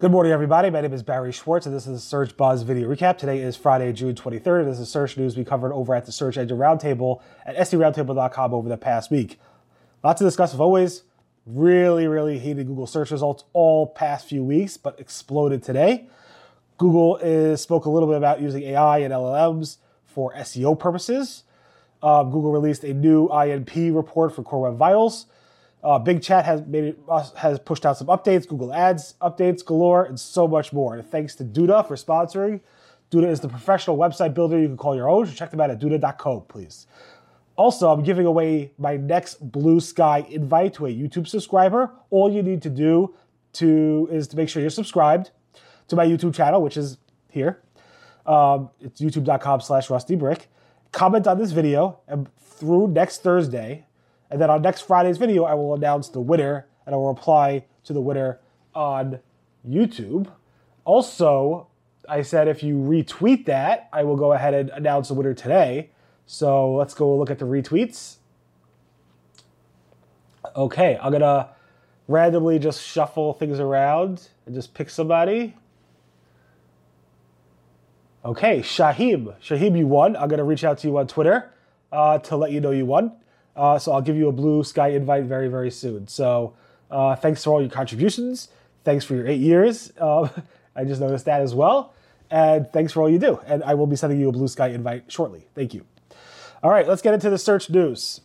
Good morning, everybody. My name is Barry Schwartz, and this is the Search Buzz video recap. Today is Friday, June 23rd, this is search news we covered over at the Search Engine Roundtable at seroundtable.com over the past week. Lots to discuss, as always. Really, really hated Google search results all past few weeks, but exploded today. Google is, spoke a little bit about using AI and LLMs for SEO purposes. Uh, Google released a new INP report for Core Web Vitals. Uh, Bing Chat has made it, uh, has pushed out some updates, Google Ads updates galore, and so much more. And thanks to Duda for sponsoring. Duda is the professional website builder you can call your own. check them out at duda.co, please. Also, I'm giving away my next Blue Sky invite to a YouTube subscriber. All you need to do to is to make sure you're subscribed to my YouTube channel, which is here. Um, it's youtube.com slash rustybrick. Comment on this video, and through next Thursday, and then on next Friday's video, I will announce the winner and I will reply to the winner on YouTube. Also, I said if you retweet that, I will go ahead and announce the winner today. So let's go look at the retweets. Okay, I'm gonna randomly just shuffle things around and just pick somebody. Okay, Shahib. Shahib, you won. I'm gonna reach out to you on Twitter uh, to let you know you won. Uh, so I'll give you a blue sky invite very, very soon. So uh, thanks for all your contributions. Thanks for your eight years. Uh, I just noticed that as well. And thanks for all you do. And I will be sending you a blue sky invite shortly. Thank you. All right, let's get into the search news.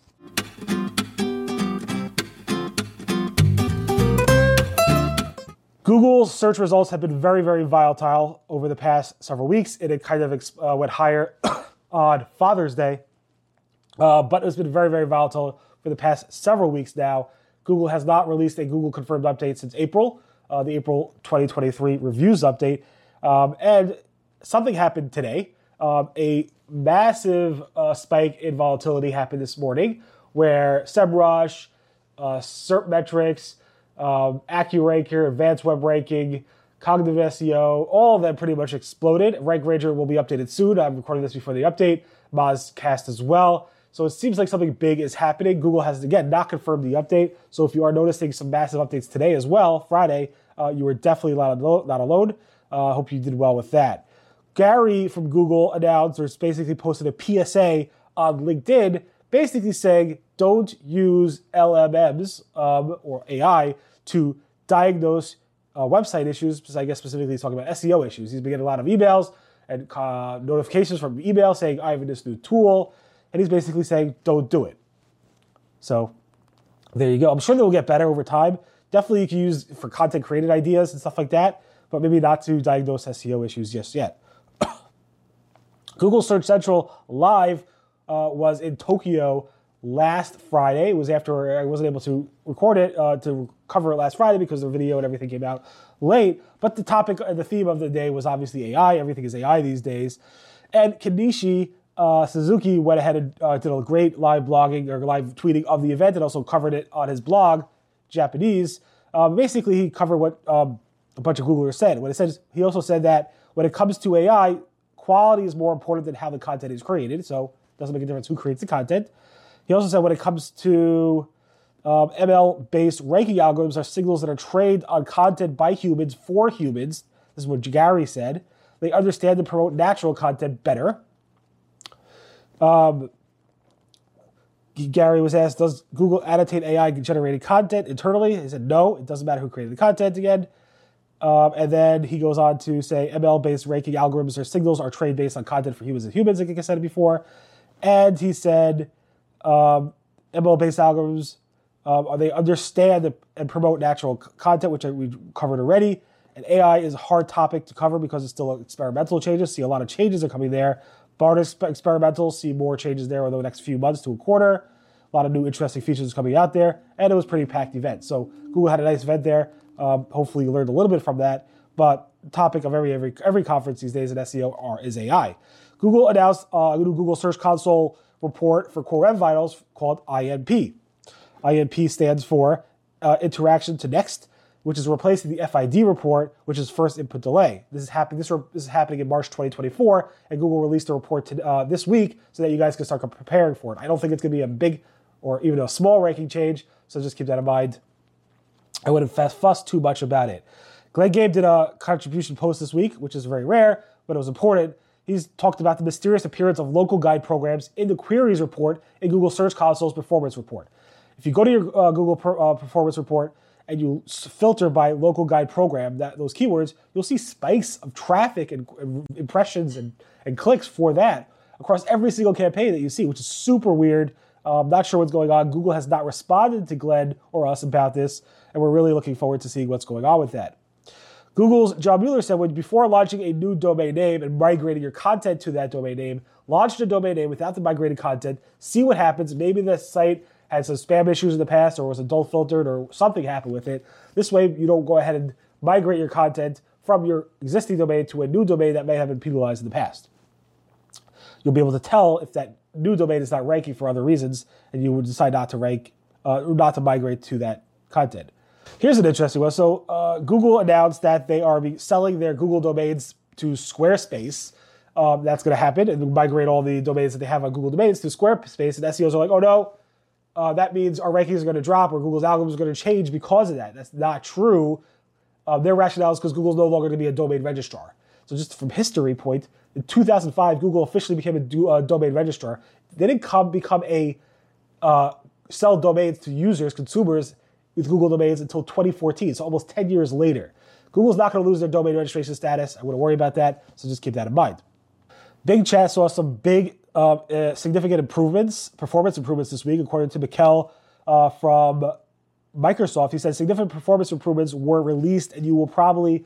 Google's search results have been very, very volatile over the past several weeks. It had kind of uh, went higher on Father's Day uh, but it's been very, very volatile for the past several weeks now. Google has not released a Google confirmed update since April, uh, the April 2023 reviews update. Um, and something happened today. Um, a massive uh, spike in volatility happened this morning where SEMrush, uh, SERP metrics, um, AccuRanker, Advanced Web Ranking, Cognitive SEO, all of them pretty much exploded. Rank Ranger will be updated soon. I'm recording this before the update. Mozcast as well. So it seems like something big is happening. Google has, again, not confirmed the update. So if you are noticing some massive updates today as well, Friday, uh, you are definitely not, not alone. I uh, hope you did well with that. Gary from Google announced or basically posted a PSA on LinkedIn basically saying don't use LLMs um, or AI to diagnose uh, website issues, because I guess specifically he's talking about SEO issues. He's been getting a lot of emails and uh, notifications from email saying, I have this new tool and he's basically saying, don't do it. So there you go. I'm sure they will get better over time. Definitely you can use for content created ideas and stuff like that, but maybe not to diagnose SEO issues just yet. Google Search Central Live uh, was in Tokyo last Friday. It was after I wasn't able to record it uh, to cover it last Friday because the video and everything came out late. But the topic, and the theme of the day was obviously AI. Everything is AI these days. And Kenichi uh, Suzuki went ahead and uh, did a great live blogging or live tweeting of the event and also covered it on his blog, Japanese. Um, basically, he covered what um, a bunch of Googlers said. What it says, he also said that when it comes to AI, quality is more important than how the content is created. So it doesn't make a difference who creates the content. He also said when it comes to um, ML-based ranking algorithms are signals that are trained on content by humans for humans. This is what Gary said. They understand and promote natural content better. Um, Gary was asked, does Google annotate AI generated content internally? He said, no, it doesn't matter who created the content again. Um, and then he goes on to say ML based ranking algorithms or signals are trained based on content for humans and humans, like I said before. And he said um, ML based algorithms, um, they understand and promote natural content, which we covered already. And AI is a hard topic to cover because it's still experimental changes. See, a lot of changes are coming there, Bard experimental, see more changes there over the next few months to a quarter. A lot of new interesting features coming out there, and it was pretty packed event. So Google had a nice event there. Um, hopefully, you learned a little bit from that. But topic of every every every conference these days in SEO are is AI. Google announced uh, a new Google Search Console report for Core Web Vitals called INP. INP stands for uh, Interaction to Next which is replacing the FID report, which is first input delay. This is happening. This, re- this is happening in March 2024, and Google released a report to, uh, this week so that you guys can start preparing for it. I don't think it's going to be a big or even a small ranking change, so just keep that in mind. I wouldn't fuss too much about it. Glenn Gabe did a contribution post this week, which is very rare, but it was important. He's talked about the mysterious appearance of local guide programs in the queries report in Google Search Console's performance report. If you go to your uh, Google per, uh, performance report and you filter by local guide program that those keywords, you'll see spikes of traffic and, impressions and, and clicks for that across every single campaign that you see, which is super weird. I'm not sure what's going on. Google has not responded to Glenn or us about this, and we're really looking forward to seeing what's going on with that. Google's John Mueller said when before launching a new domain name and migrating your content to that domain name, launch the domain name without the migrated content, see what happens. Maybe the site had some spam issues in the past or was adult filtered or something happened with it. This way, you don't go ahead and migrate your content from your existing domain to a new domain that may have been penalized in the past. You'll be able to tell if that new domain is not ranking for other reasons, and you would decide not to rank, uh, not to migrate to that content. Here's an interesting one. So, uh, Google announced that they are selling their Google domains to Squarespace. Um, that's going to happen, and migrate all the domains that they have on Google Domains to Squarespace. And SEOs are like, "Oh no, uh, that means our rankings are going to drop or Google's algorithm is going to change because of that. That's not true. Uh, their rationale is because Google's no longer going to be a domain registrar. So just from history point, in 2005, Google officially became a do, uh, domain registrar. They didn't come become a uh, sell domains to users, consumers with Google domains until 2014. So almost 10 years later. Google's not going to lose their domain registration status. I wouldn't worry about that. So just keep that in mind. Bing Chat saw some big uh, uh, significant improvements, performance improvements this week, according to Mikhail uh, from Microsoft. He said significant performance improvements were released, and you will probably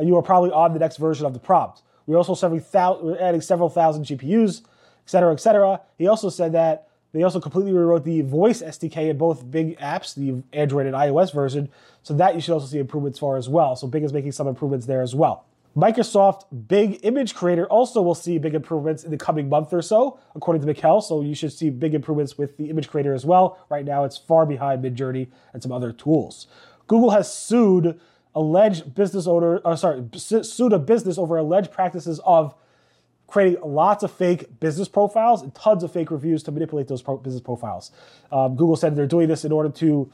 you are probably on the next version of the prompt. We're also we're adding several thousand GPUs, et cetera, et cetera. He also said that they also completely rewrote the voice SDK in both Bing apps, the Android and iOS version, so that you should also see improvements for as well. So Bing is making some improvements there as well. Microsoft Bing Image Creator also will see big improvements in the coming month or so, according to Mikhail. So you should see big improvements with the Image Creator as well. Right now, it's far behind Midjourney and some other tools. Google has sued alleged business owner, uh, sorry, sued a business over alleged practices of creating lots of fake business profiles and tons of fake reviews to manipulate those pro- business profiles. Um, Google said they're doing this in order to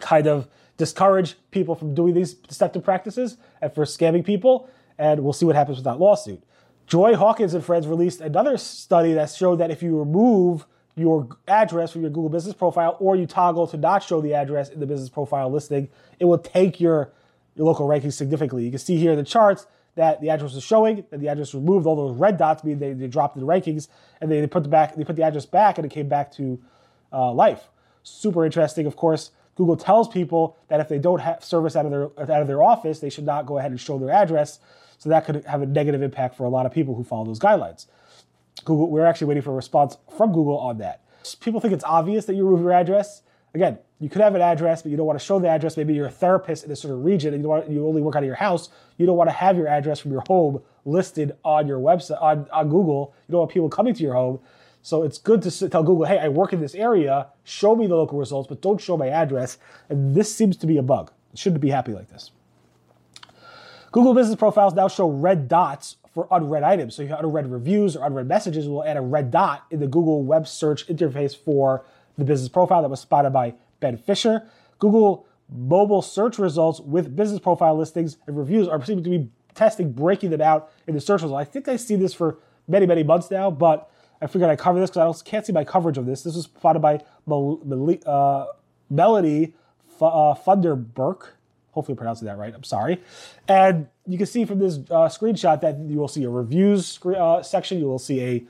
kind of discourage people from doing these deceptive practices and for scamming people. And we'll see what happens with that lawsuit. Joy Hawkins and friends released another study that showed that if you remove your address from your Google business profile or you toggle to not show the address in the business profile listing, it will take your, your local rankings significantly. You can see here in the charts that the address was showing, that the address removed, all those red dots mean they, they dropped the rankings, and they, they put the back they put the address back and it came back to uh, life. Super interesting, of course. Google tells people that if they don't have service out of their out of their office, they should not go ahead and show their address. So that could have a negative impact for a lot of people who follow those guidelines. Google, we're actually waiting for a response from Google on that. People think it's obvious that you remove your address. Again, you could have an address, but you don't want to show the address. Maybe you're a therapist in a certain region and you, want, you only work out of your house. You don't want to have your address from your home listed on your website on, on Google. You don't want people coming to your home. So it's good to tell Google, hey, I work in this area, show me the local results, but don't show my address. And this seems to be a bug. It shouldn't be happy like this. Google Business Profiles now show red dots for unread items. So if you have unread reviews or unread messages, we'll add a red dot in the Google web search interface for the business profile that was spotted by Ben Fisher. Google mobile search results with business profile listings and reviews are seeming to be testing breaking them out in the search results. I think I've seen this for many, many months now, but I figured I'd cover this because I also can't see my coverage of this. This was spotted by Mel- Mel- uh, Melody F- uh, Funderburk. Hopefully, I'm pronouncing that right. I'm sorry. And you can see from this uh, screenshot that you will see a reviews uh, section, you will see a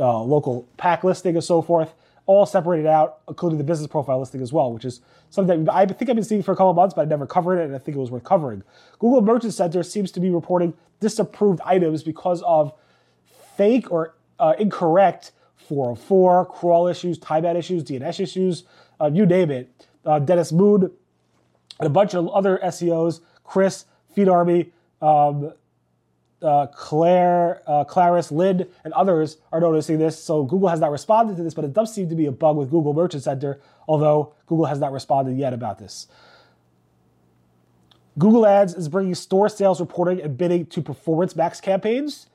uh, local pack listing, and so forth, all separated out, including the business profile listing as well, which is something that I think I've been seeing for a couple of months, but I never covered it, and I think it was worth covering. Google Merchant Center seems to be reporting disapproved items because of fake or uh, incorrect 404, crawl issues, timeout issues, DNS issues, uh, you name it. Uh, Dennis Moon and a bunch of other SEOs, Chris, Feed Army, um, uh, Claire, uh, Claris, Lynn, and others are noticing this. So Google has not responded to this, but it does seem to be a bug with Google Merchant Center, although Google has not responded yet about this. Google Ads is bringing store sales reporting and bidding to Performance Max campaigns.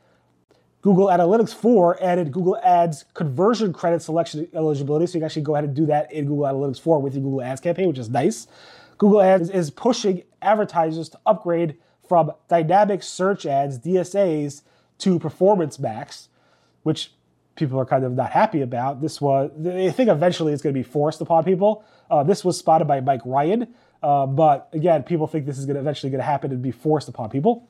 Google Analytics 4 added Google Ads conversion credit selection eligibility, so you can actually go ahead and do that in Google Analytics 4 with your Google Ads campaign, which is nice. Google Ads is pushing advertisers to upgrade from dynamic search ads, DSAs, to performance max, which people are kind of not happy about. This was, they think eventually it's going to be forced upon people. Uh, this was spotted by Mike Ryan, uh, but again, people think this is going to eventually going to happen and be forced upon people.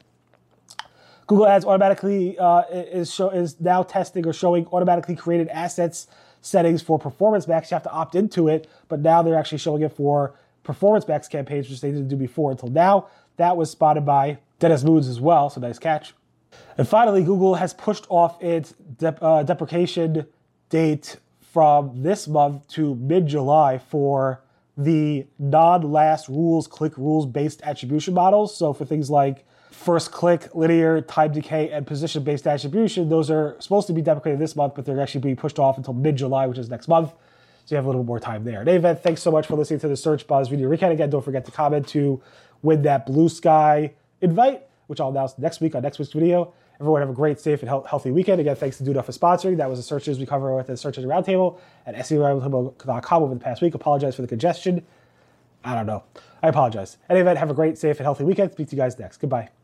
Google Ads automatically uh, is show, is now testing or showing automatically created assets settings for Performance Max. You have to opt into it, but now they're actually showing it for Performance Max campaigns, which they didn't do before until now. That was spotted by Dennis Moons as well, so nice catch. And finally, Google has pushed off its de- uh, deprecation date from this month to mid July for the non last rules, click rules based attribution models. So for things like first click, linear, time decay, and position based attribution, those are supposed to be deprecated this month, but they're actually being pushed off until mid July, which is next month. So you have a little more time there. Event, thanks so much for listening to the Search Buzz video recap. Again, don't forget to comment to win that blue sky invite, which I'll announce next week on next week's video. Everyone have a great, safe, and healthy weekend. Again, thanks to Duda for sponsoring. That was the searches we cover with the Search Searches Roundtable at SEOroundtable.com over the past week. Apologize for the congestion. I don't know. I apologize. Any event, have a great, safe, and healthy weekend. Speak to you guys next. Goodbye.